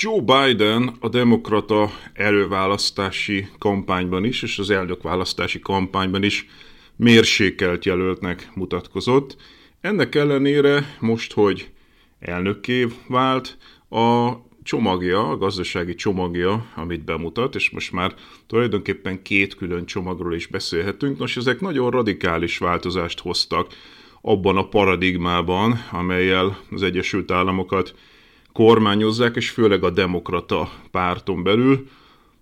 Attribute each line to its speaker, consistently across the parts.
Speaker 1: Joe Biden a demokrata előválasztási kampányban is, és az elnökválasztási kampányban is mérsékelt jelöltnek mutatkozott. Ennek ellenére most, hogy elnökké vált, a csomagja, a gazdasági csomagja, amit bemutat, és most már tulajdonképpen két külön csomagról is beszélhetünk. Nos, ezek nagyon radikális változást hoztak abban a paradigmában, amelyel az Egyesült Államokat kormányozzák, és főleg a demokrata párton belül.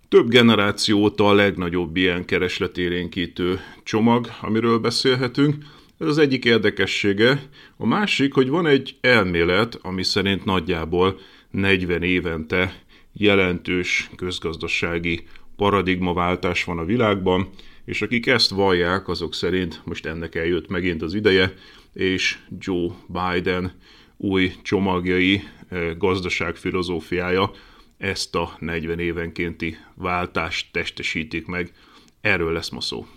Speaker 1: Több generáció óta a legnagyobb ilyen keresletérénkítő csomag, amiről beszélhetünk. Ez az egyik érdekessége. A másik, hogy van egy elmélet, ami szerint nagyjából 40 évente jelentős közgazdasági paradigmaváltás van a világban, és akik ezt vallják, azok szerint most ennek eljött megint az ideje, és Joe Biden új csomagjai, gazdaságfilozófiája ezt a 40 évenkénti váltást testesítik meg. Erről lesz ma szó.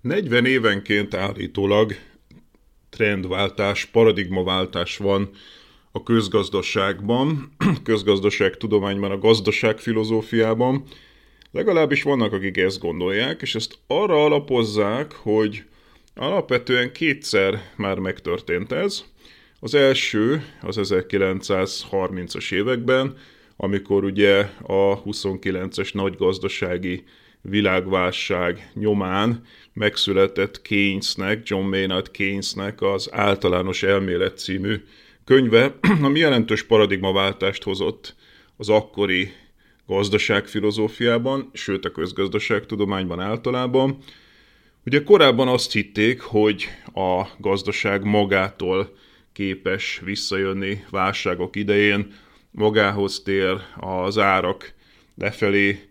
Speaker 1: Negyven évenként állítólag trendváltás, paradigmaváltás van a közgazdaságban, közgazdaságtudományban, a gazdaságfilozófiában. Legalábbis vannak, akik ezt gondolják, és ezt arra alapozzák, hogy alapvetően kétszer már megtörtént ez. Az első az 1930-as években, amikor ugye a 29-es nagy gazdasági világválság nyomán megszületett Keynesnek, John Maynard Keynesnek az Általános Elmélet című könyve, ami jelentős paradigmaváltást hozott az akkori gazdaságfilozófiában, sőt a közgazdaságtudományban általában. Ugye korábban azt hitték, hogy a gazdaság magától képes visszajönni válságok idején, magához tér, az árak lefelé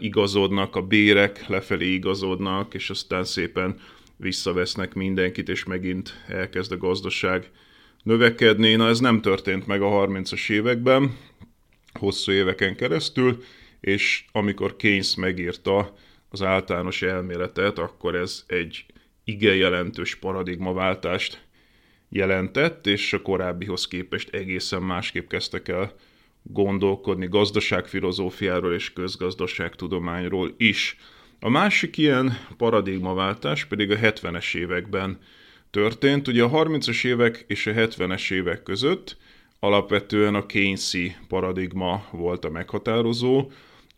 Speaker 1: igazodnak, a bérek lefelé igazodnak, és aztán szépen visszavesznek mindenkit, és megint elkezd a gazdaság növekedni. Na ez nem történt meg a 30-as években, hosszú éveken keresztül, és amikor Keynes megírta az általános elméletet, akkor ez egy igen jelentős paradigmaváltást jelentett, és a korábbihoz képest egészen másképp kezdtek el gondolkodni gazdaságfilozófiáról és közgazdaságtudományról is. A másik ilyen paradigmaváltás pedig a 70-es években történt. Ugye a 30-as évek és a 70-es évek között alapvetően a Keynesi paradigma volt a meghatározó,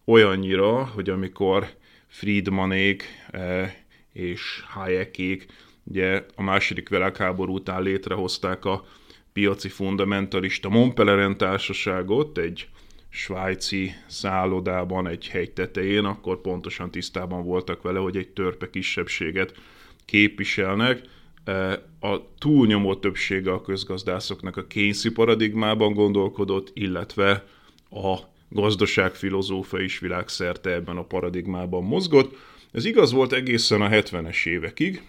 Speaker 1: olyannyira, hogy amikor Friedmanék eh, és Hayekék ugye a második világháború után létrehozták a piaci fundamentalista Montpelleren társaságot egy svájci szállodában, egy hegy tetején, akkor pontosan tisztában voltak vele, hogy egy törpe kisebbséget képviselnek. A túlnyomó többsége a közgazdászoknak a kényszi paradigmában gondolkodott, illetve a gazdaságfilozófa is világszerte ebben a paradigmában mozgott. Ez igaz volt egészen a 70-es évekig,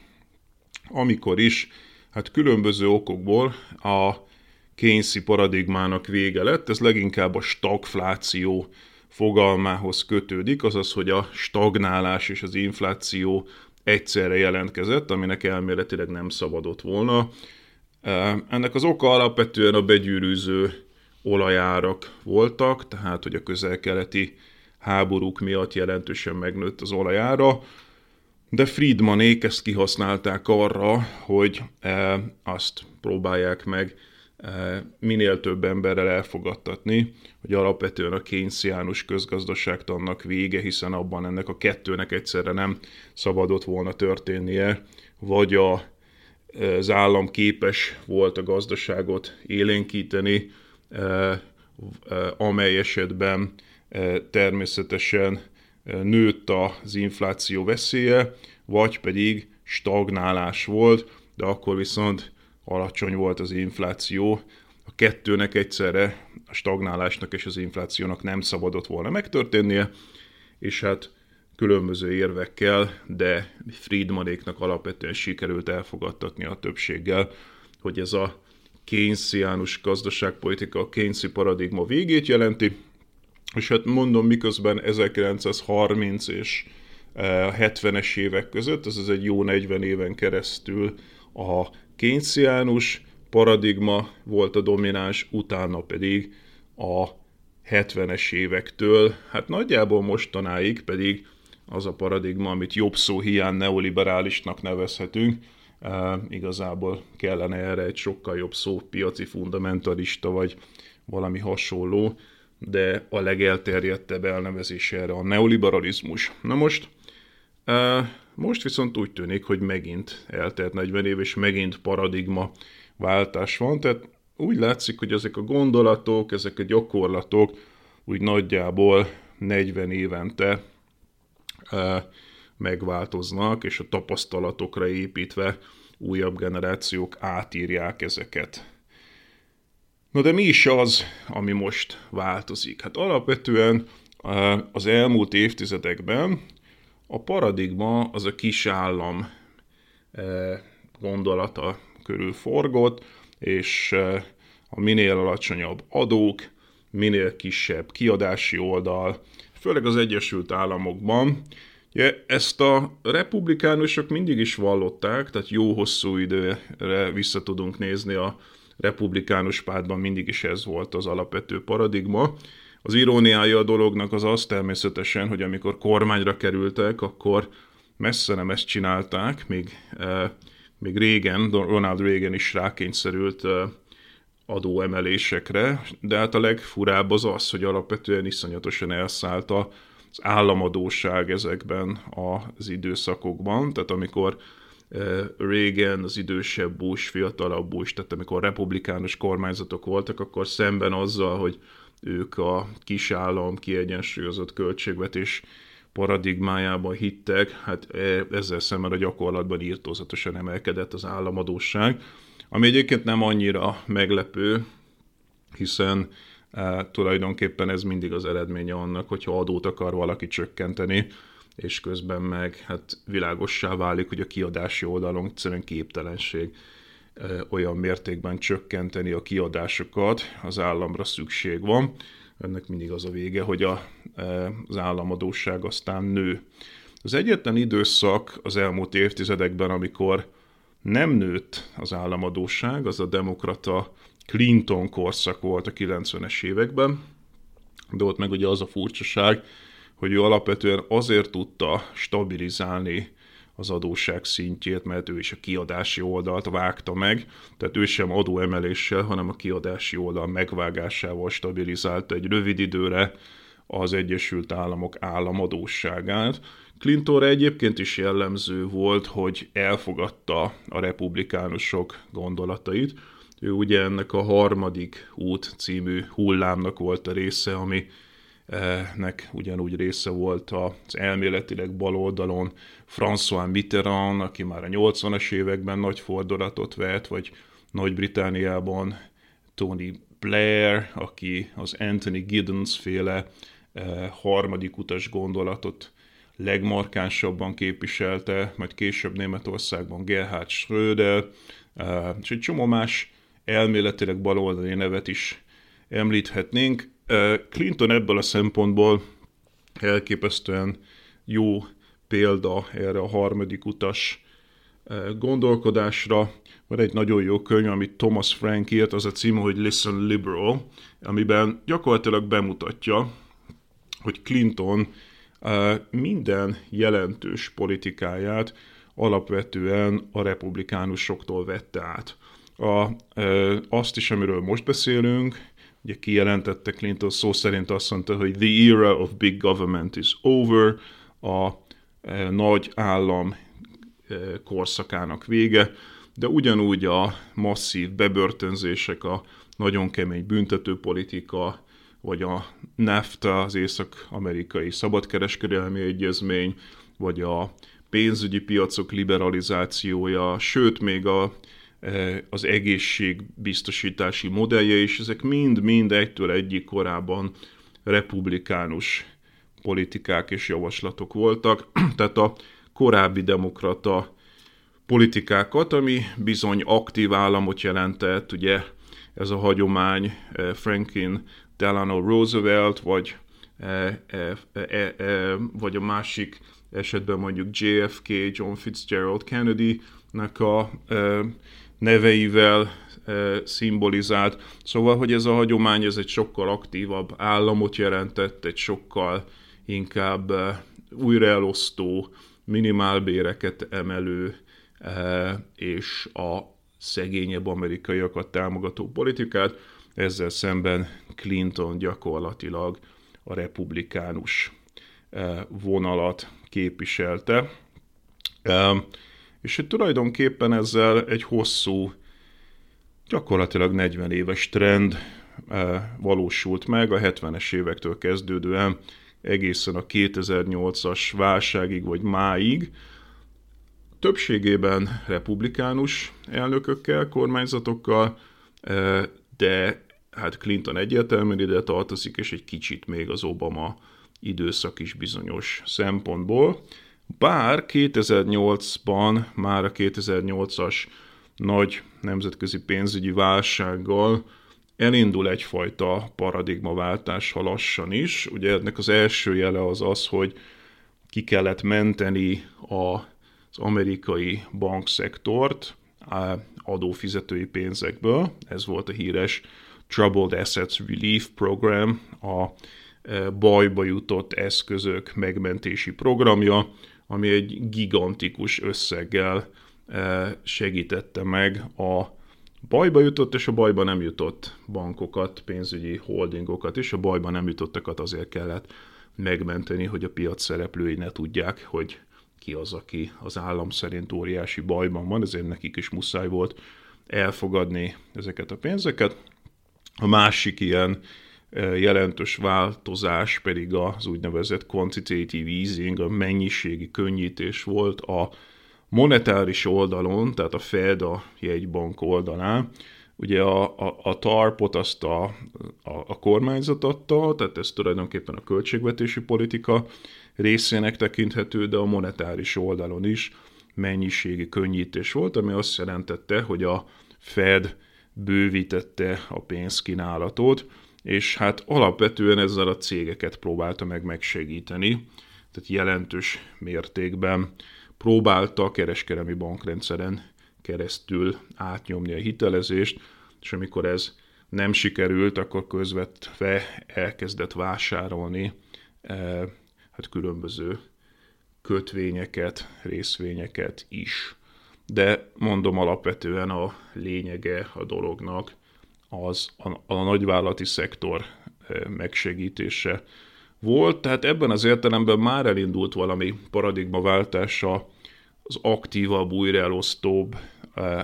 Speaker 1: amikor is hát különböző okokból a Keynesi paradigmának vége lett, ez leginkább a stagfláció fogalmához kötődik, azaz, hogy a stagnálás és az infláció egyszerre jelentkezett, aminek elméletileg nem szabadott volna. Ennek az oka alapvetően a begyűrűző olajárak voltak, tehát hogy a közel-keleti háborúk miatt jelentősen megnőtt az olajára, de Friedmanék ezt kihasználták arra, hogy azt próbálják meg minél több emberrel elfogadtatni, hogy alapvetően a kénciánus közgazdaságtannak vége, hiszen abban ennek a kettőnek egyszerre nem szabadott volna történnie, vagy a, az állam képes volt a gazdaságot élénkíteni, amely esetben természetesen nőtt az infláció veszélye, vagy pedig stagnálás volt, de akkor viszont alacsony volt az infláció. A kettőnek egyszerre, a stagnálásnak és az inflációnak nem szabadott volna megtörténnie, és hát különböző érvekkel, de Friedmanéknak alapvetően sikerült elfogadtatni a többséggel, hogy ez a Keynesiánus gazdaságpolitika, a Keynesi paradigma végét jelenti, és hát mondom, miközben 1930 és 70-es eh, évek között, ez egy jó 40 éven keresztül a kénciánus paradigma volt a domináns, utána pedig a 70-es évektől, hát nagyjából mostanáig pedig az a paradigma, amit jobb szó hiány neoliberálisnak nevezhetünk, e, igazából kellene erre egy sokkal jobb szó, piaci fundamentalista vagy valami hasonló, de a legelterjedtebb elnevezés erre a neoliberalizmus. Na most, most viszont úgy tűnik, hogy megint eltelt 40 év, és megint paradigma váltás van, tehát úgy látszik, hogy ezek a gondolatok, ezek a gyakorlatok úgy nagyjából 40 évente megváltoznak, és a tapasztalatokra építve újabb generációk átírják ezeket. Na de mi is az, ami most változik? Hát alapvetően az elmúlt évtizedekben a paradigma az a kis állam gondolata körül forgott, és a minél alacsonyabb adók, minél kisebb kiadási oldal, főleg az Egyesült Államokban. Ugye, ezt a republikánusok mindig is vallották, tehát jó hosszú időre vissza tudunk nézni a republikánus pártban mindig is ez volt az alapvető paradigma. Az iróniája a dolognak az az természetesen, hogy amikor kormányra kerültek, akkor messze nem ezt csinálták, még, eh, még régen, Ronald Reagan is rákényszerült eh, adóemelésekre, de hát a legfurább az az, hogy alapvetően iszonyatosan elszállt az államadóság ezekben az időszakokban, tehát amikor Reagan, az idősebb Bush, fiatalabb Bush, tehát amikor republikánus kormányzatok voltak, akkor szemben azzal, hogy ők a kisállam kiegyensúlyozott költségvetés paradigmájában hittek, hát e, ezzel szemben a gyakorlatban írtózatosan emelkedett az államadóság, ami egyébként nem annyira meglepő, hiszen e, tulajdonképpen ez mindig az eredménye annak, hogyha adót akar valaki csökkenteni, és közben meg hát világossá válik, hogy a kiadási oldalon egyszerűen képtelenség olyan mértékben csökkenteni a kiadásokat, az államra szükség van. Ennek mindig az a vége, hogy a, az államadóság aztán nő. Az egyetlen időszak az elmúlt évtizedekben, amikor nem nőtt az államadóság, az a demokrata Clinton korszak volt a 90-es években, de ott meg ugye az a furcsaság, hogy ő alapvetően azért tudta stabilizálni az adósság szintjét, mert ő is a kiadási oldalt vágta meg, tehát ő sem adóemeléssel, hanem a kiadási oldal megvágásával stabilizálta egy rövid időre az Egyesült Államok államadóságát. Clintonra egyébként is jellemző volt, hogy elfogadta a republikánusok gondolatait. Ő ugye ennek a harmadik út című hullámnak volt a része, ami nek ugyanúgy része volt az elméletileg bal oldalon François Mitterrand, aki már a 80-as években nagy fordulatot vett, vagy Nagy-Britániában Tony Blair, aki az Anthony Giddens féle eh, harmadik utas gondolatot legmarkánsabban képviselte, majd később Németországban Gerhard Schröder, eh, és egy csomó más elméletileg baloldali nevet is említhetnénk. Clinton ebből a szempontból elképesztően jó példa erre a harmadik utas gondolkodásra. van egy nagyon jó könyv, amit Thomas Frank írt, az a cím, hogy Listen Liberal, amiben gyakorlatilag bemutatja, hogy Clinton minden jelentős politikáját alapvetően a republikánusoktól vette át. A, azt is, amiről most beszélünk, ugye kijelentette Clinton szó szerint azt mondta, hogy the era of big government is over, a nagy állam korszakának vége, de ugyanúgy a masszív bebörtönzések, a nagyon kemény büntetőpolitika, vagy a NAFTA, az Észak-Amerikai Szabadkereskedelmi Egyezmény, vagy a pénzügyi piacok liberalizációja, sőt még a, e, az egészségbiztosítási modellje is, ezek mind-mind egytől egyik korábban republikánus politikák és javaslatok voltak. Tehát a korábbi demokrata politikákat, ami bizony aktív államot jelentett, ugye ez a hagyomány Franklin Delano Roosevelt, vagy, vagy a másik esetben mondjuk JFK, John Fitzgerald Kennedy-nek a e, neveivel szimbolizált. Szóval, hogy ez a hagyomány, ez egy sokkal aktívabb államot jelentett, egy sokkal inkább újraelosztó, minimálbéreket emelő, és a szegényebb amerikaiakat támogató politikát, ezzel szemben Clinton gyakorlatilag a republikánus vonalat képviselte. És tulajdonképpen ezzel egy hosszú, gyakorlatilag 40 éves trend e, valósult meg a 70-es évektől kezdődően egészen a 2008-as válságig vagy máig, többségében republikánus elnökökkel, kormányzatokkal, de hát Clinton egyértelműen ide tartozik, és egy kicsit még az Obama időszak is bizonyos szempontból. Bár 2008-ban már a 2008-as nagy nemzetközi pénzügyi válsággal elindul egyfajta paradigmaváltás, ha lassan is. Ugye ennek az első jele az az, hogy ki kellett menteni az amerikai bankszektort adófizetői pénzekből. Ez volt a híres Troubled Assets Relief Program, a e, bajba jutott eszközök megmentési programja, ami egy gigantikus összeggel e, segítette meg a bajba jutott és a bajba nem jutott bankokat, pénzügyi holdingokat, és a bajba nem jutottakat azért kellett megmenteni, hogy a piac szereplői ne tudják, hogy ki az, aki az állam szerint óriási bajban van, ezért nekik is muszáj volt elfogadni ezeket a pénzeket. A másik ilyen jelentős változás pedig az úgynevezett quantitative easing, a mennyiségi könnyítés volt a monetáris oldalon, tehát a Fed a jegybank oldalán. Ugye a, a, a TARP-ot azt a, a, a kormányzat adta, tehát ez tulajdonképpen a költségvetési politika részének tekinthető, de a monetáris oldalon is mennyiségi könnyítés volt, ami azt jelentette, hogy a Fed bővítette a pénzkínálatot, és hát alapvetően ezzel a cégeket próbálta meg megsegíteni, tehát jelentős mértékben próbálta a kereskedelmi bankrendszeren keresztül átnyomni a hitelezést, és amikor ez nem sikerült, akkor közvetve elkezdett vásárolni eh, hát különböző kötvényeket, részvényeket is. De mondom alapvetően a lényege a dolognak az a, a nagyvállalati szektor megsegítése volt, tehát ebben az értelemben már elindult valami paradigmaváltása az aktívabb, újraelosztóbb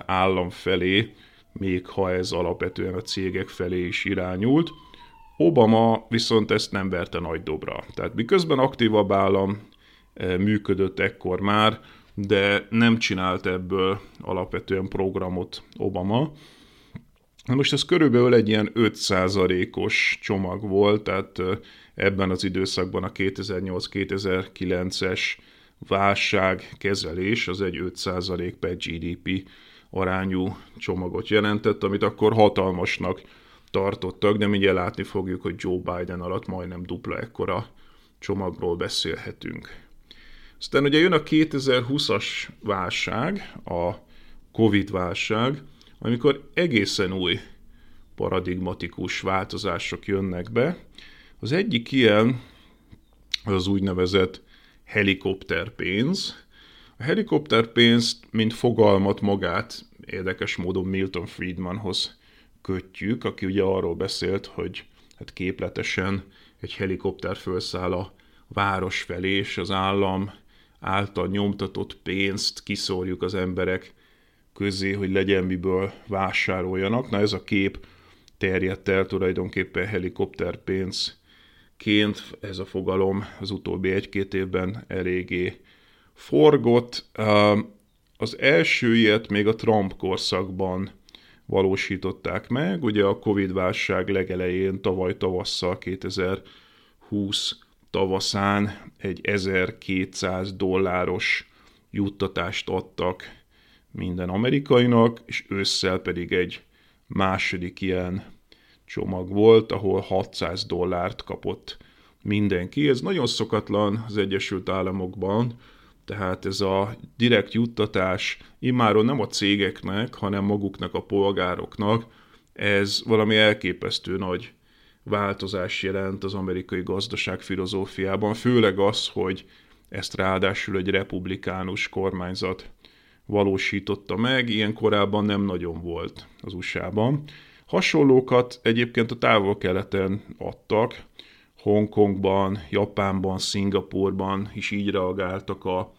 Speaker 1: állam felé, még ha ez alapvetően a cégek felé is irányult. Obama viszont ezt nem verte nagy dobra. Tehát miközben aktívabb állam működött ekkor már, de nem csinált ebből alapvetően programot Obama. Most ez körülbelül egy ilyen 5%-os csomag volt, tehát ebben az időszakban a 2008-2009-es válságkezelés az egy 5% per GDP arányú csomagot jelentett, amit akkor hatalmasnak tartottak, de mindjárt látni fogjuk, hogy Joe Biden alatt majdnem dupla ekkora csomagról beszélhetünk. Aztán ugye jön a 2020-as válság, a Covid-válság, amikor egészen új paradigmatikus változások jönnek be. Az egyik ilyen az az úgynevezett helikopterpénz. A helikopterpénzt, mint fogalmat magát érdekes módon Milton Friedmanhoz kötjük, aki ugye arról beszélt, hogy hát képletesen egy helikopter felszáll a város felé, és az állam által nyomtatott pénzt kiszórjuk az emberek közé, hogy legyen miből vásároljanak. Na ez a kép terjedt el tulajdonképpen helikopterpénzként, ez a fogalom az utóbbi egy-két évben eléggé forgott. Az első ilyet még a Trump korszakban valósították meg, ugye a Covid-válság legelején, tavaly tavasszal, 2020 tavaszán egy 1200 dolláros juttatást adtak minden amerikainak, és ősszel pedig egy második ilyen csomag volt, ahol 600 dollárt kapott mindenki. Ez nagyon szokatlan az Egyesült Államokban, tehát ez a direkt juttatás immáron nem a cégeknek, hanem maguknak a polgároknak, ez valami elképesztő nagy változás jelent az amerikai gazdaság filozófiában, főleg az, hogy ezt ráadásul egy republikánus kormányzat valósította meg, ilyen korábban nem nagyon volt az USA-ban. Hasonlókat egyébként a távol-keleten adtak, Hongkongban, Japánban, Szingapurban is így reagáltak a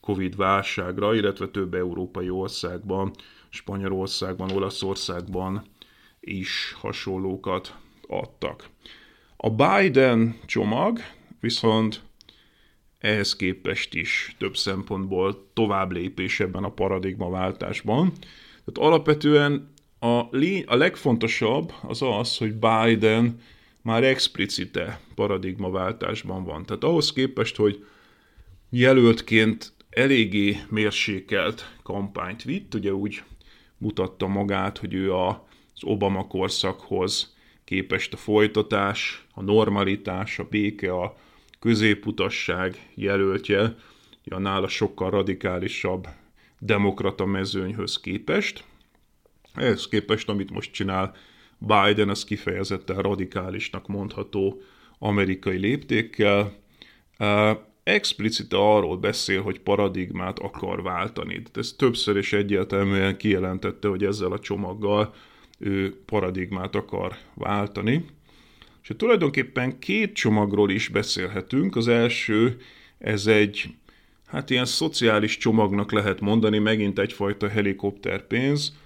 Speaker 1: Covid válságra, illetve több európai országban, Spanyolországban, Olaszországban is hasonlókat adtak. A Biden csomag viszont ehhez képest is több szempontból tovább lépés ebben a paradigmaváltásban. Tehát alapvetően a, a legfontosabb az az, hogy Biden már explicite paradigmaváltásban van. Tehát ahhoz képest, hogy jelöltként eléggé mérsékelt kampányt vitt, ugye úgy mutatta magát, hogy ő az Obama korszakhoz képest a folytatás, a normalitás, a béke, a középutasság jelöltje, a nála sokkal radikálisabb demokrata mezőnyhöz képest. Ehhez képest, amit most csinál Biden, az kifejezetten radikálisnak mondható amerikai léptékkel. Explicite arról beszél, hogy paradigmát akar váltani. De ez többször is egyértelműen kijelentette, hogy ezzel a csomaggal ő paradigmát akar váltani. És tulajdonképpen két csomagról is beszélhetünk. Az első, ez egy, hát ilyen szociális csomagnak lehet mondani, megint egyfajta helikopterpénz.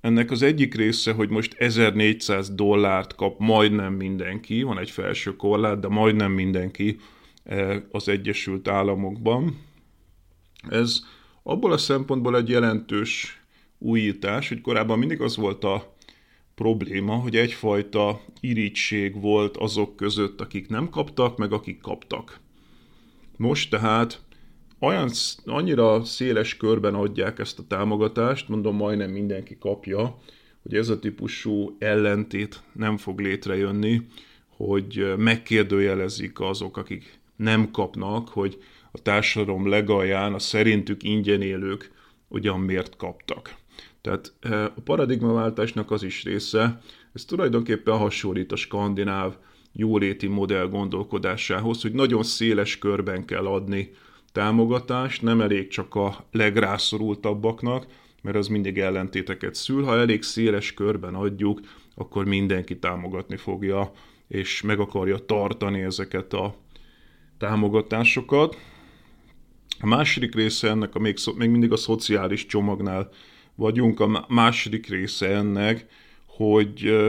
Speaker 1: Ennek az egyik része, hogy most 1400 dollárt kap majdnem mindenki, van egy felső korlát, de majdnem mindenki eh, az Egyesült Államokban. Ez abból a szempontból egy jelentős újítás, hogy korábban mindig az volt a probléma, hogy egyfajta irítség volt azok között, akik nem kaptak, meg akik kaptak. Most tehát olyan, annyira széles körben adják ezt a támogatást, mondom, majdnem mindenki kapja, hogy ez a típusú ellentét nem fog létrejönni, hogy megkérdőjelezik azok, akik nem kapnak, hogy a társadalom legalján a szerintük ingyen élők ugyan miért kaptak. Tehát a paradigmaváltásnak az is része, ez tulajdonképpen hasonlít a skandináv jóléti modell gondolkodásához, hogy nagyon széles körben kell adni támogatást, nem elég csak a legrászorultabbaknak, mert az mindig ellentéteket szül. Ha elég széles körben adjuk, akkor mindenki támogatni fogja, és meg akarja tartani ezeket a támogatásokat. A második része ennek a még, még mindig a szociális csomagnál vagyunk. A második része ennek, hogy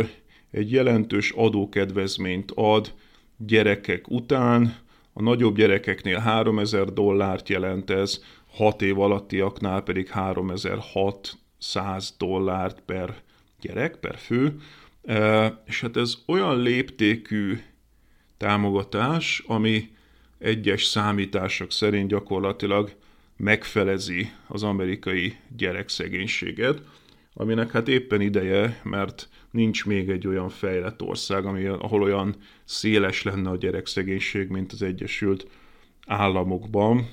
Speaker 1: egy jelentős adókedvezményt ad gyerekek után, a nagyobb gyerekeknél 3000 dollárt jelent ez, 6 év alattiaknál pedig 3600 dollárt per gyerek, per fő. És hát ez olyan léptékű támogatás, ami egyes számítások szerint gyakorlatilag megfelezi az amerikai gyerekszegénységet, aminek hát éppen ideje, mert nincs még egy olyan fejlett ország, ami, ahol olyan széles lenne a gyerekszegénység, mint az Egyesült Államokban.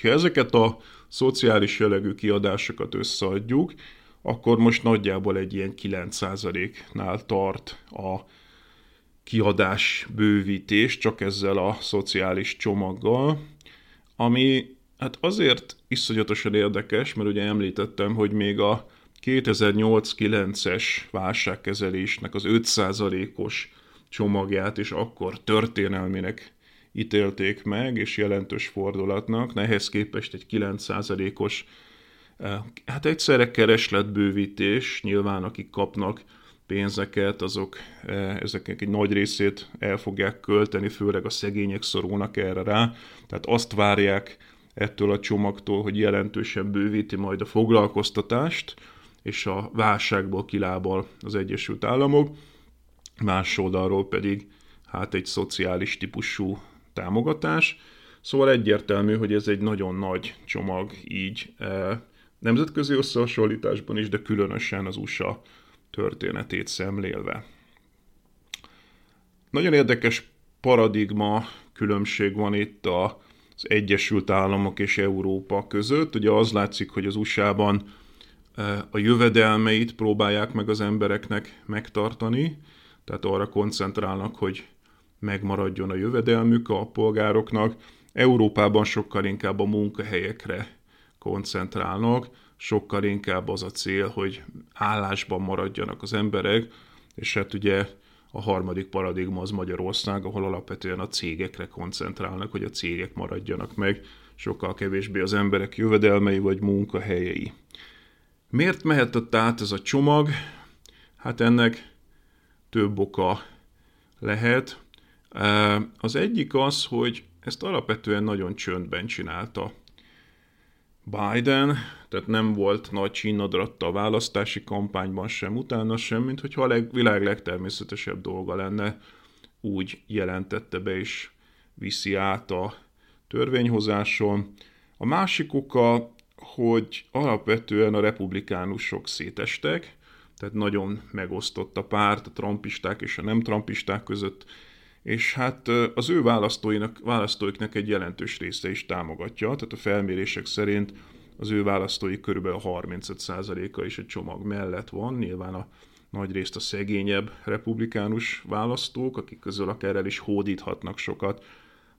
Speaker 1: Ha ezeket a szociális jellegű kiadásokat összeadjuk, akkor most nagyjából egy ilyen 9%-nál tart a kiadás bővítés, csak ezzel a szociális csomaggal, ami hát azért iszonyatosan érdekes, mert ugye említettem, hogy még a 2008-9-es válságkezelésnek az 5%-os csomagját is akkor történelmének ítélték meg, és jelentős fordulatnak, nehez képest egy 9%-os eh, hát egyszerre keresletbővítés, nyilván akik kapnak pénzeket, azok eh, ezeknek egy nagy részét el fogják költeni, főleg a szegények szorulnak erre rá, tehát azt várják ettől a csomagtól, hogy jelentősen bővíti majd a foglalkoztatást, és a válságból kilábal az Egyesült Államok, más oldalról pedig hát egy szociális típusú támogatás. Szóval egyértelmű, hogy ez egy nagyon nagy csomag így eh, nemzetközi összehasonlításban is, de különösen az USA történetét szemlélve. Nagyon érdekes paradigma különbség van itt az Egyesült Államok és Európa között. Ugye az látszik, hogy az USA-ban eh, a jövedelmeit próbálják meg az embereknek megtartani, tehát arra koncentrálnak, hogy megmaradjon a jövedelmük a polgároknak. Európában sokkal inkább a munkahelyekre koncentrálnak, sokkal inkább az a cél, hogy állásban maradjanak az emberek, és hát ugye a harmadik paradigma az Magyarország, ahol alapvetően a cégekre koncentrálnak, hogy a cégek maradjanak meg, sokkal kevésbé az emberek jövedelmei vagy munkahelyei. Miért mehetett át ez a csomag? Hát ennek több oka lehet. Az egyik az, hogy ezt alapvetően nagyon csöndben csinálta Biden, tehát nem volt nagy csínadratta a választási kampányban sem, utána sem, mint hogyha a leg, világ legtermészetesebb dolga lenne, úgy jelentette be és viszi át a törvényhozáson. A másik oka, hogy alapvetően a republikánusok szétestek, tehát nagyon megosztott a párt, a trumpisták és a nem trumpisták között, és hát az ő választóinak, választóiknak egy jelentős része is támogatja, tehát a felmérések szerint az ő választói körülbelül 35%-a is egy csomag mellett van, nyilván a nagy részt a szegényebb republikánus választók, akik közül akár el is hódíthatnak sokat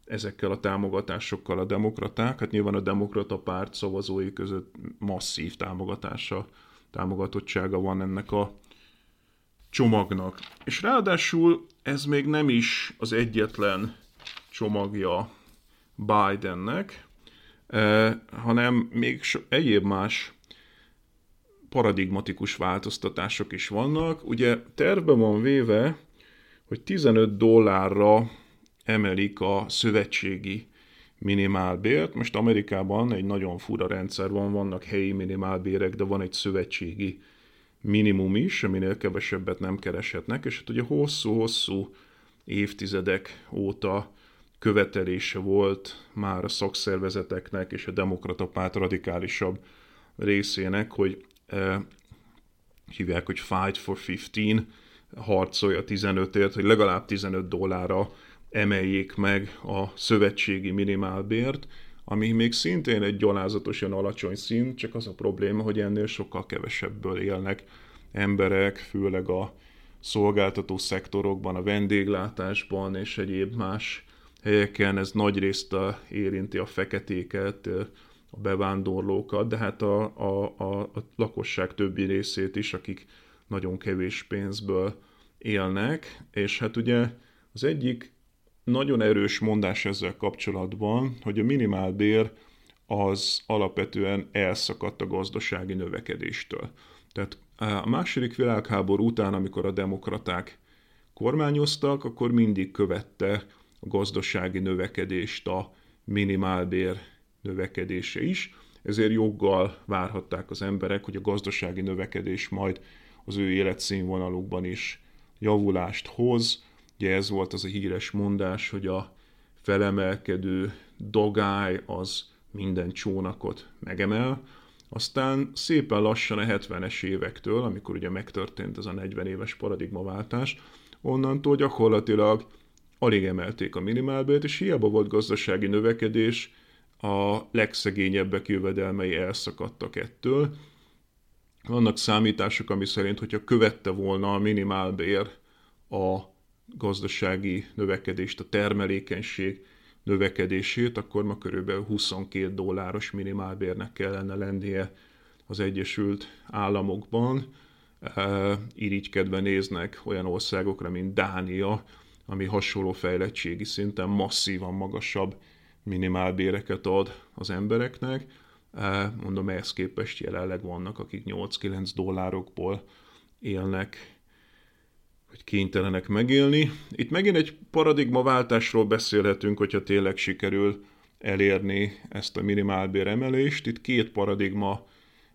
Speaker 1: ezekkel a támogatásokkal a demokraták. Hát nyilván a demokrata párt szavazói között masszív támogatása, támogatottsága van ennek a csomagnak. És ráadásul ez még nem is az egyetlen csomagja Bidennek, eh, hanem még egyéb más paradigmatikus változtatások is vannak. Ugye terve van véve, hogy 15 dollárra emelik a szövetségi minimálbért. Most Amerikában egy nagyon fura rendszer van, vannak helyi minimálbérek, de van egy szövetségi minimum is, aminél kevesebbet nem kereshetnek, és hát ugye hosszú-hosszú évtizedek óta követelése volt már a szakszervezeteknek és a demokrata párt radikálisabb részének, hogy eh, hívják, hogy Fight for 15, harcolja 15-ért, hogy legalább 15 dollárra emeljék meg a szövetségi minimálbért, ami még szintén egy gyalázatosan alacsony szint, csak az a probléma, hogy ennél sokkal kevesebből élnek emberek, főleg a szolgáltató szektorokban, a vendéglátásban és egyéb más helyeken. Ez nagy részt érinti a feketéket, a bevándorlókat, de hát a, a, a, a lakosság többi részét is, akik nagyon kevés pénzből élnek, és hát ugye az egyik nagyon erős mondás ezzel kapcsolatban, hogy a minimálbér az alapvetően elszakadt a gazdasági növekedéstől. Tehát a második világháború után, amikor a demokraták kormányoztak, akkor mindig követte a gazdasági növekedést a minimálbér növekedése is, ezért joggal várhatták az emberek, hogy a gazdasági növekedés majd az ő életszínvonalukban is javulást hoz, Ugye ez volt az a híres mondás, hogy a felemelkedő dogály az minden csónakot megemel, aztán szépen lassan a 70-es évektől, amikor ugye megtörtént ez a 40 éves paradigmaváltás, onnantól gyakorlatilag alig emelték a minimálbért, és hiába volt gazdasági növekedés, a legszegényebbek jövedelmei elszakadtak ettől. Vannak számítások, ami szerint, hogyha követte volna a minimálbér a gazdasági növekedést, a termelékenység növekedését, akkor ma körülbelül 22 dolláros minimálbérnek kellene lennie az Egyesült Államokban. E, irigykedve néznek olyan országokra, mint Dánia, ami hasonló fejlettségi szinten masszívan magasabb minimálbéreket ad az embereknek. E, mondom, ehhez képest jelenleg vannak, akik 8-9 dollárokból élnek, hogy kénytelenek megélni. Itt megint egy paradigmaváltásról beszélhetünk, hogyha tényleg sikerül elérni ezt a minimálbér emelést. Itt két paradigma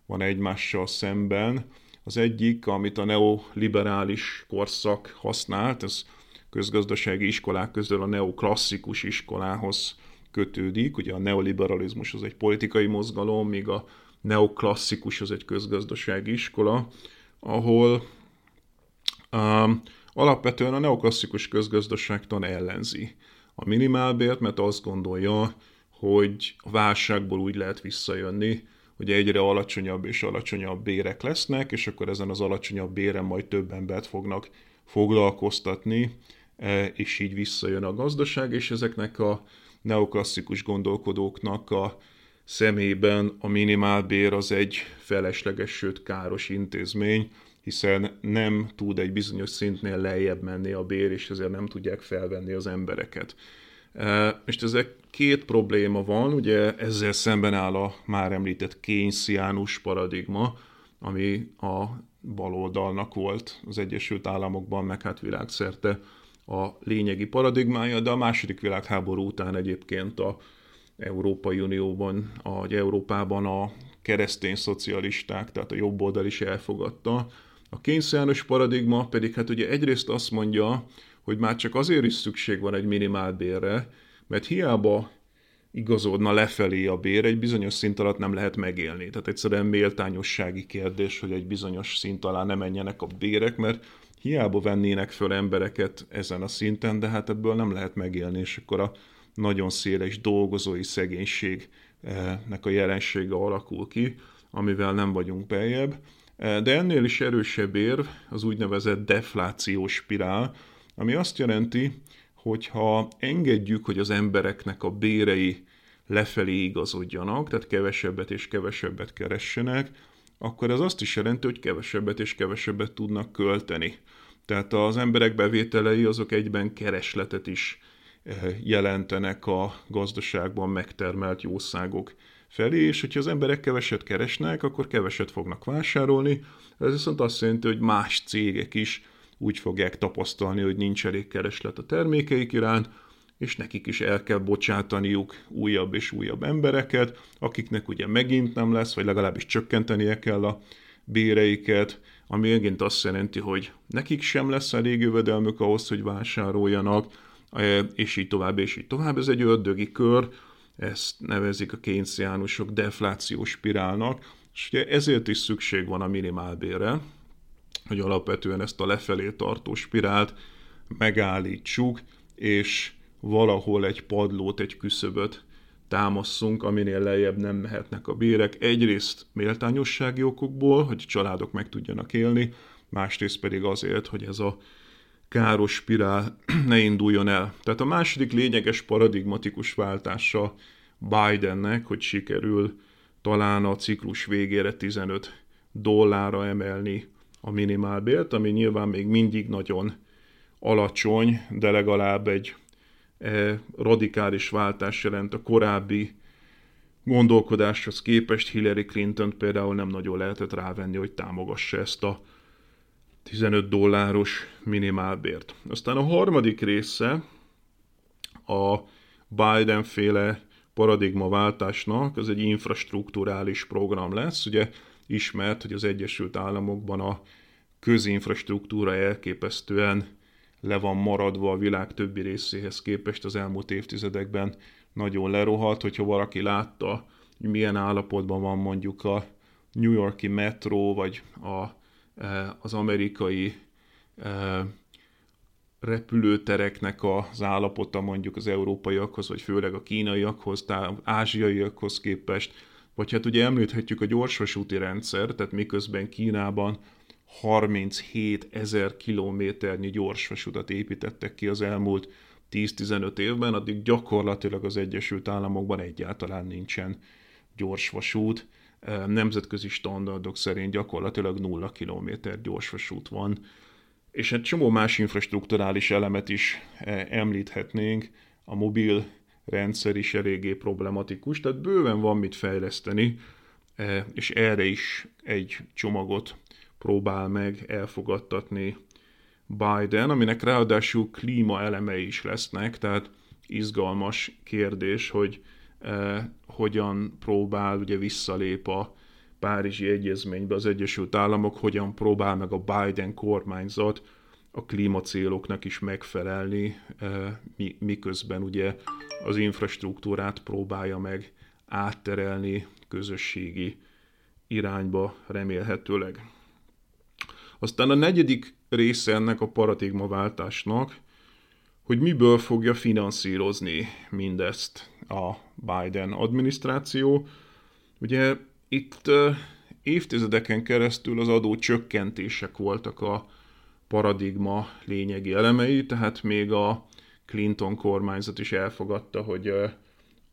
Speaker 1: van egymással szemben. Az egyik, amit a neoliberális korszak használt, ez közgazdasági iskolák közül a neoklasszikus iskolához kötődik. Ugye a neoliberalizmus az egy politikai mozgalom, míg a neoklasszikus az egy közgazdasági iskola, ahol alapvetően a neoklasszikus közgazdaságtan ellenzi a minimálbért, mert azt gondolja, hogy a válságból úgy lehet visszajönni, hogy egyre alacsonyabb és alacsonyabb bérek lesznek, és akkor ezen az alacsonyabb béren majd több embert fognak foglalkoztatni, e, és így visszajön a gazdaság, és ezeknek a neoklasszikus gondolkodóknak a szemében a minimálbér az egy felesleges, sőt káros intézmény, hiszen nem tud egy bizonyos szintnél lejjebb menni a bér, és ezért nem tudják felvenni az embereket. És ezek két probléma van, ugye ezzel szemben áll a már említett kénysziánus paradigma, ami a baloldalnak volt az Egyesült Államokban, meg hát világszerte a lényegi paradigmája, de a második világháború után egyébként a Európai Unióban, a Európában a keresztény szocialisták, tehát a jobb oldal is elfogadta. A kényszerűs paradigma pedig hát ugye egyrészt azt mondja, hogy már csak azért is szükség van egy minimálbérre, mert hiába igazodna lefelé a bér, egy bizonyos szint alatt nem lehet megélni. Tehát egyszerűen méltányossági kérdés, hogy egy bizonyos szint alá ne menjenek a bérek, mert hiába vennének föl embereket ezen a szinten, de hát ebből nem lehet megélni, és akkor a nagyon széles dolgozói szegénységnek a jelensége alakul ki, amivel nem vagyunk beljebb. De ennél is erősebb érv az úgynevezett deflációs spirál, ami azt jelenti, hogy ha engedjük, hogy az embereknek a bérei lefelé igazodjanak, tehát kevesebbet és kevesebbet keressenek, akkor ez azt is jelenti, hogy kevesebbet és kevesebbet tudnak költeni. Tehát az emberek bevételei azok egyben keresletet is eh, jelentenek a gazdaságban megtermelt jószágok felé, és hogyha az emberek keveset keresnek, akkor keveset fognak vásárolni. Ez viszont azt jelenti, hogy más cégek is úgy fogják tapasztalni, hogy nincs elég kereslet a termékeik iránt, és nekik is el kell bocsátaniuk újabb és újabb embereket, akiknek ugye megint nem lesz, vagy legalábbis csökkentenie kell a béreiket, ami megint azt jelenti, hogy nekik sem lesz elég jövedelmük ahhoz, hogy vásároljanak, e, és így tovább, és így tovább. Ez egy ördögi kör, ezt nevezik a kénysziánusok deflációs spirálnak, és ugye ezért is szükség van a minimálbérre, hogy alapvetően ezt a lefelé tartó spirált megállítsuk, és valahol egy padlót, egy küszöböt támaszunk, aminél lejjebb nem mehetnek a bérek. Egyrészt méltányossági okokból, hogy családok meg tudjanak élni, másrészt pedig azért, hogy ez a káros spirál ne induljon el. Tehát a második lényeges paradigmatikus váltása Bidennek, hogy sikerül talán a ciklus végére 15 dollárra emelni a minimálbért, ami nyilván még mindig nagyon alacsony, de legalább egy e, radikális váltás jelent a korábbi gondolkodáshoz képest Hillary Clinton például nem nagyon lehetett rávenni, hogy támogassa ezt a 15 dolláros minimálbért. Aztán a harmadik része a Biden féle paradigmaváltásnak, az egy infrastruktúrális program lesz. Ugye ismert, hogy az Egyesült Államokban a közinfrastruktúra elképesztően le van maradva a világ többi részéhez képest az elmúlt évtizedekben nagyon lerohadt, hogyha valaki látta, hogy milyen állapotban van mondjuk a New Yorki metró, vagy a, az amerikai repülőtereknek az állapota mondjuk az európaiakhoz, vagy főleg a kínaiakhoz, tehát ázsiaiakhoz képest, vagy hát ugye említhetjük a gyorsvasúti rendszer, tehát miközben Kínában 37 ezer kilométernyi gyorsvasutat építettek ki az elmúlt 10-15 évben, addig gyakorlatilag az Egyesült Államokban egyáltalán nincsen gyorsvasút. Nemzetközi standardok szerint gyakorlatilag 0 kilométer gyorsvasút van, és egy csomó más infrastruktúrális elemet is említhetnénk, a mobil rendszer is eléggé problematikus, tehát bőven van mit fejleszteni, és erre is egy csomagot próbál meg elfogadtatni Biden, aminek ráadásul klíma elemei is lesznek, tehát izgalmas kérdés, hogy hogyan próbál, ugye visszalép a Párizsi Egyezménybe az Egyesült Államok, hogyan próbál meg a Biden kormányzat a klímacéloknak is megfelelni, eh, miközben ugye az infrastruktúrát próbálja meg átterelni közösségi irányba remélhetőleg. Aztán a negyedik része ennek a paradigmaváltásnak, hogy miből fogja finanszírozni mindezt a Biden adminisztráció. Ugye itt évtizedeken keresztül az adó csökkentések voltak a paradigma lényegi elemei, tehát még a Clinton kormányzat is elfogadta, hogy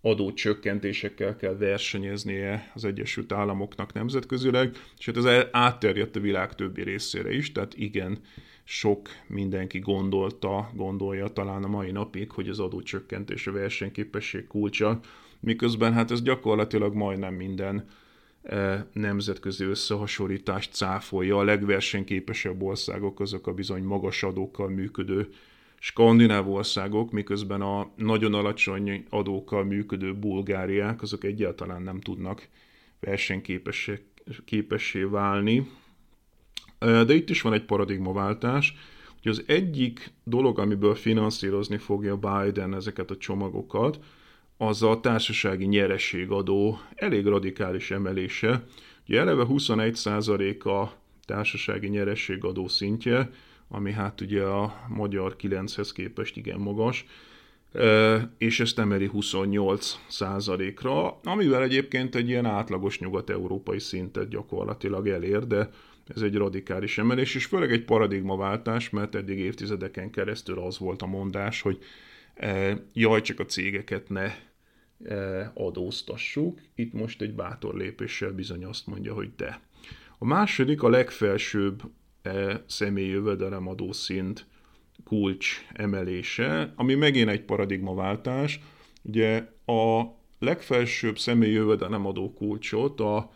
Speaker 1: adócsökkentésekkel kell versenyeznie az Egyesült Államoknak nemzetközileg, és hát ez átterjedt a világ többi részére is, tehát igen, sok mindenki gondolta, gondolja talán a mai napig, hogy az adócsökkentés a versenyképesség kulcsa, miközben hát ez gyakorlatilag majdnem minden e, nemzetközi összehasonlítást cáfolja. A legversenyképesebb országok azok a bizony magas adókkal működő skandináv országok, miközben a nagyon alacsony adókkal működő bulgáriák, azok egyáltalán nem tudnak versenyképessé válni. De itt is van egy paradigmaváltás, hogy az egyik dolog, amiből finanszírozni fogja Biden ezeket a csomagokat, az a társasági nyerességadó elég radikális emelése. Ugye eleve 21% a társasági nyerességadó szintje, ami hát ugye a magyar 9-hez képest igen magas, és ezt emeli 28 ra amivel egyébként egy ilyen átlagos nyugat-európai szintet gyakorlatilag elér, de ez egy radikális emelés, és főleg egy paradigmaváltás, mert eddig évtizedeken keresztül az volt a mondás, hogy jaj, csak a cégeket ne adóztassuk. Itt most egy bátor lépéssel bizony azt mondja, hogy de. A második, a legfelsőbb e, személyi jövedelemadó szint kulcs emelése, ami megint egy paradigmaváltás. Ugye a legfelsőbb személyi jövedelemadó kulcsot a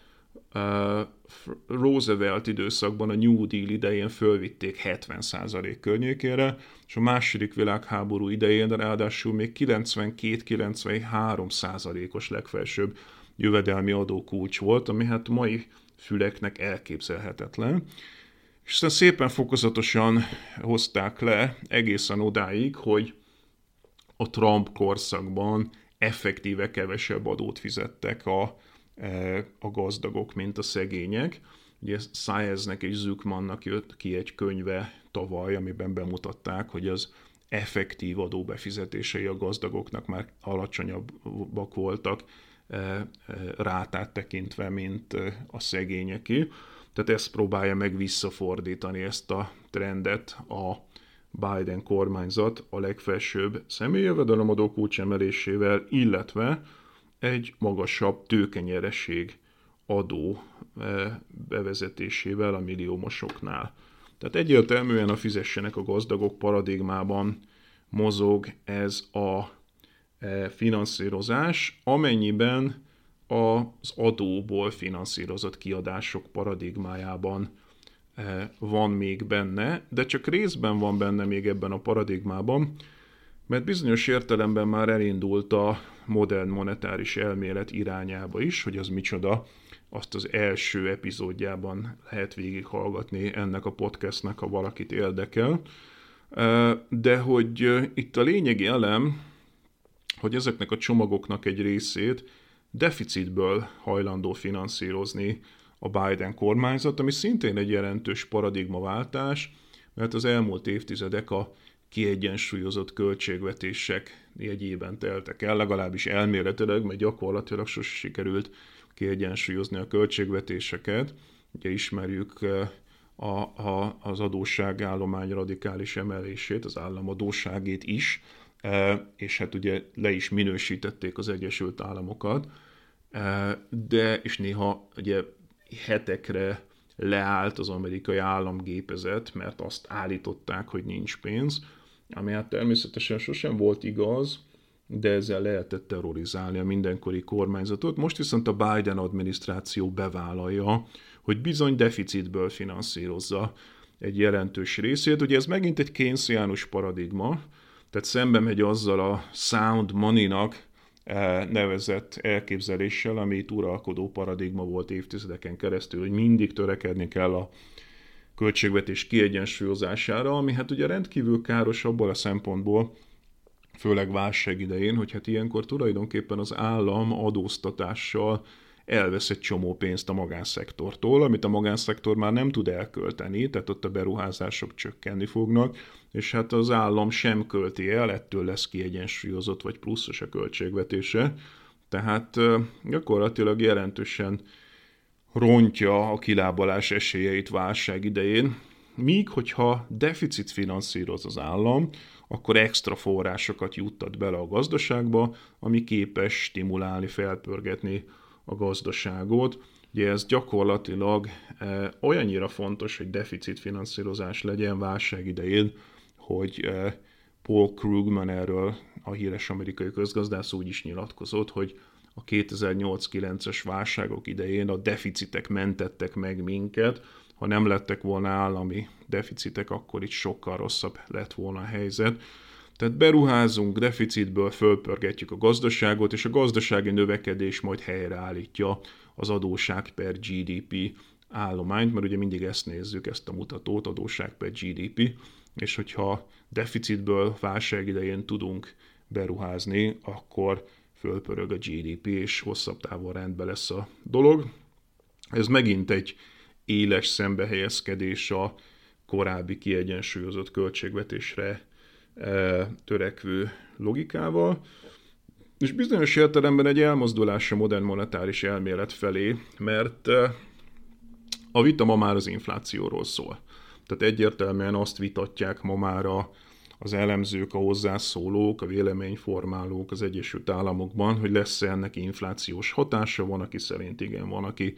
Speaker 1: Roosevelt időszakban, a New Deal idején fölvitték 70% környékére, és a második világháború idején, de ráadásul még 92-93%-os legfelsőbb jövedelmi adókulcs volt, ami hát mai füleknek elképzelhetetlen. És aztán szépen fokozatosan hozták le egészen odáig, hogy a Trump korszakban effektíve kevesebb adót fizettek a, a gazdagok, mint a szegények. Ugye Saeznek és Zükmannak jött ki egy könyve tavaly, amiben bemutatták, hogy az effektív adóbefizetései a gazdagoknak már alacsonyabbak voltak, e, e, rátát tekintve, mint a szegényeké. Tehát ezt próbálja meg visszafordítani ezt a trendet a Biden kormányzat a legfelsőbb személyjövedelemadó kulcsemelésével, illetve egy magasabb tőkenyeresség adó eh, bevezetésével a milliómosoknál. Tehát egyértelműen a fizessenek a gazdagok paradigmában mozog ez a eh, finanszírozás, amennyiben az adóból finanszírozott kiadások paradigmájában eh, van még benne, de csak részben van benne még ebben a paradigmában, mert bizonyos értelemben már elindult a modern monetáris elmélet irányába is, hogy az micsoda, azt az első epizódjában lehet végighallgatni ennek a podcastnek, ha valakit érdekel. De hogy itt a lényegi elem, hogy ezeknek a csomagoknak egy részét deficitből hajlandó finanszírozni a Biden kormányzat, ami szintén egy jelentős paradigmaváltás, mert az elmúlt évtizedek a kiegyensúlyozott költségvetések jegyében teltek el, legalábbis elméletileg, mert gyakorlatilag sose sikerült kiegyensúlyozni a költségvetéseket. Ugye ismerjük a, a, az adósságállomány radikális emelését, az államadóságét is, és hát ugye le is minősítették az Egyesült Államokat, de és néha ugye hetekre leállt az amerikai államgépezet, mert azt állították, hogy nincs pénz, ami hát természetesen sosem volt igaz, de ezzel lehetett terrorizálni a mindenkori kormányzatot. Most viszont a Biden adminisztráció bevállalja, hogy bizony deficitből finanszírozza egy jelentős részét. Ugye ez megint egy Keynesiánus paradigma, tehát szembe megy azzal a sound money-nak eh, nevezett elképzeléssel, ami itt uralkodó paradigma volt évtizedeken keresztül, hogy mindig törekedni kell a költségvetés kiegyensúlyozására, ami hát ugye rendkívül káros abból a szempontból, főleg válság idején, hogy hát ilyenkor tulajdonképpen az állam adóztatással elvesz egy csomó pénzt a magánszektortól, amit a magánszektor már nem tud elkölteni, tehát ott a beruházások csökkenni fognak, és hát az állam sem költi el, ettől lesz kiegyensúlyozott vagy pluszos a költségvetése, tehát gyakorlatilag jelentősen rontja a kilábalás esélyeit válság idején, míg hogyha deficit finanszíroz az állam, akkor extra forrásokat juttat bele a gazdaságba, ami képes stimulálni, felpörgetni a gazdaságot. Ugye ez gyakorlatilag e, olyannyira fontos, hogy deficitfinanszírozás legyen válság idején, hogy e, Paul Krugman erről a híres amerikai közgazdász úgy is nyilatkozott, hogy a 2008-9-es válságok idején a deficitek mentettek meg minket, ha nem lettek volna állami deficitek, akkor itt sokkal rosszabb lett volna a helyzet. Tehát beruházunk, deficitből fölpörgetjük a gazdaságot, és a gazdasági növekedés majd helyreállítja az adóság per GDP állományt, mert ugye mindig ezt nézzük, ezt a mutatót, adóság per GDP, és hogyha deficitből válság idején tudunk beruházni, akkor fölpörög a GDP, és hosszabb távon rendben lesz a dolog. Ez megint egy éles szembehelyezkedés a korábbi kiegyensúlyozott költségvetésre e, törekvő logikával, és bizonyos értelemben egy elmozdulás a modern monetáris elmélet felé, mert e, a vita ma már az inflációról szól. Tehát egyértelműen azt vitatják ma már a, az elemzők, a hozzászólók, a véleményformálók az Egyesült Államokban, hogy lesz-e ennek inflációs hatása, van, aki szerint igen, van, aki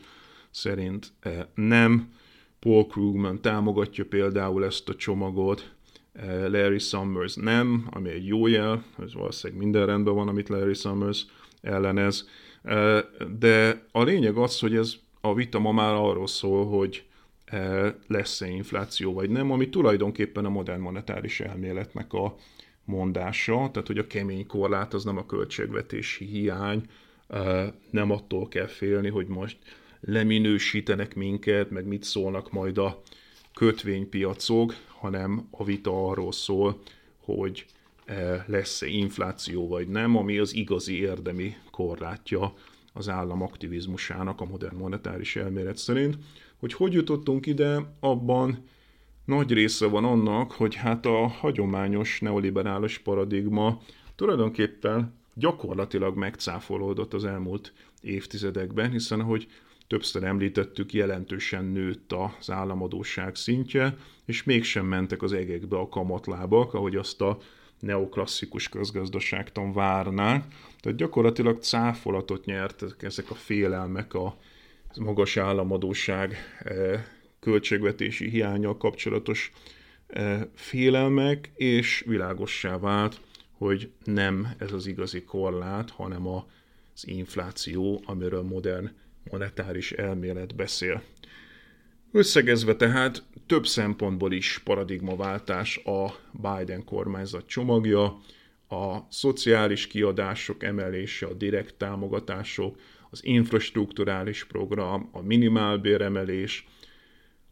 Speaker 1: szerint eh, nem. Paul Krugman támogatja például ezt a csomagot, eh, Larry Summers nem, ami egy jó jel, ez valószínűleg minden rendben van, amit Larry Summers ellenez, eh, de a lényeg az, hogy ez a vita ma már arról szól, hogy lesz-e infláció vagy nem, ami tulajdonképpen a modern monetáris elméletnek a mondása, tehát hogy a kemény korlát az nem a költségvetési hiány, nem attól kell félni, hogy most leminősítenek minket, meg mit szólnak majd a kötvénypiacok, hanem a vita arról szól, hogy e, lesz-e infláció vagy nem, ami az igazi érdemi korlátja az állam aktivizmusának a modern monetáris elmélet szerint. Hogy hogy jutottunk ide, abban nagy része van annak, hogy hát a hagyományos neoliberális paradigma tulajdonképpen gyakorlatilag megcáfolódott az elmúlt évtizedekben, hiszen hogy többször említettük, jelentősen nőtt az államadóság szintje, és mégsem mentek az egekbe a kamatlábak, ahogy azt a neoklasszikus közgazdaságtan várná. Tehát gyakorlatilag cáfolatot nyertek ezek a félelmek a magas államadóság eh, költségvetési hiánya kapcsolatos eh, félelmek, és világossá vált, hogy nem ez az igazi korlát, hanem az infláció, amiről modern monetáris elmélet beszél. Összegezve tehát több szempontból is paradigmaváltás a Biden kormányzat csomagja, a szociális kiadások emelése, a direkt támogatások, az infrastruktúrális program, a minimálbéremelés,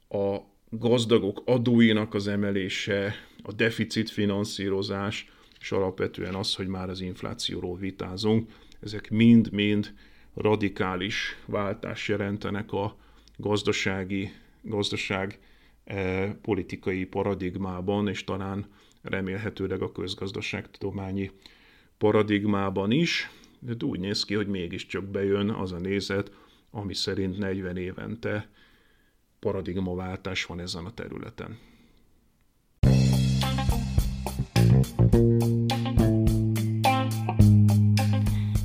Speaker 1: a gazdagok adóinak az emelése, a deficit finanszírozás, és alapvetően az, hogy már az inflációról vitázunk, ezek mind-mind radikális váltás jelentenek a gazdasági, gazdaság eh, politikai paradigmában, és talán remélhetőleg a közgazdaságtudományi paradigmában is, de úgy néz ki, hogy mégiscsak bejön az a nézet, ami szerint 40 évente paradigmaváltás van ezen a területen.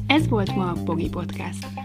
Speaker 2: Ez volt ma a Pogi Podcast.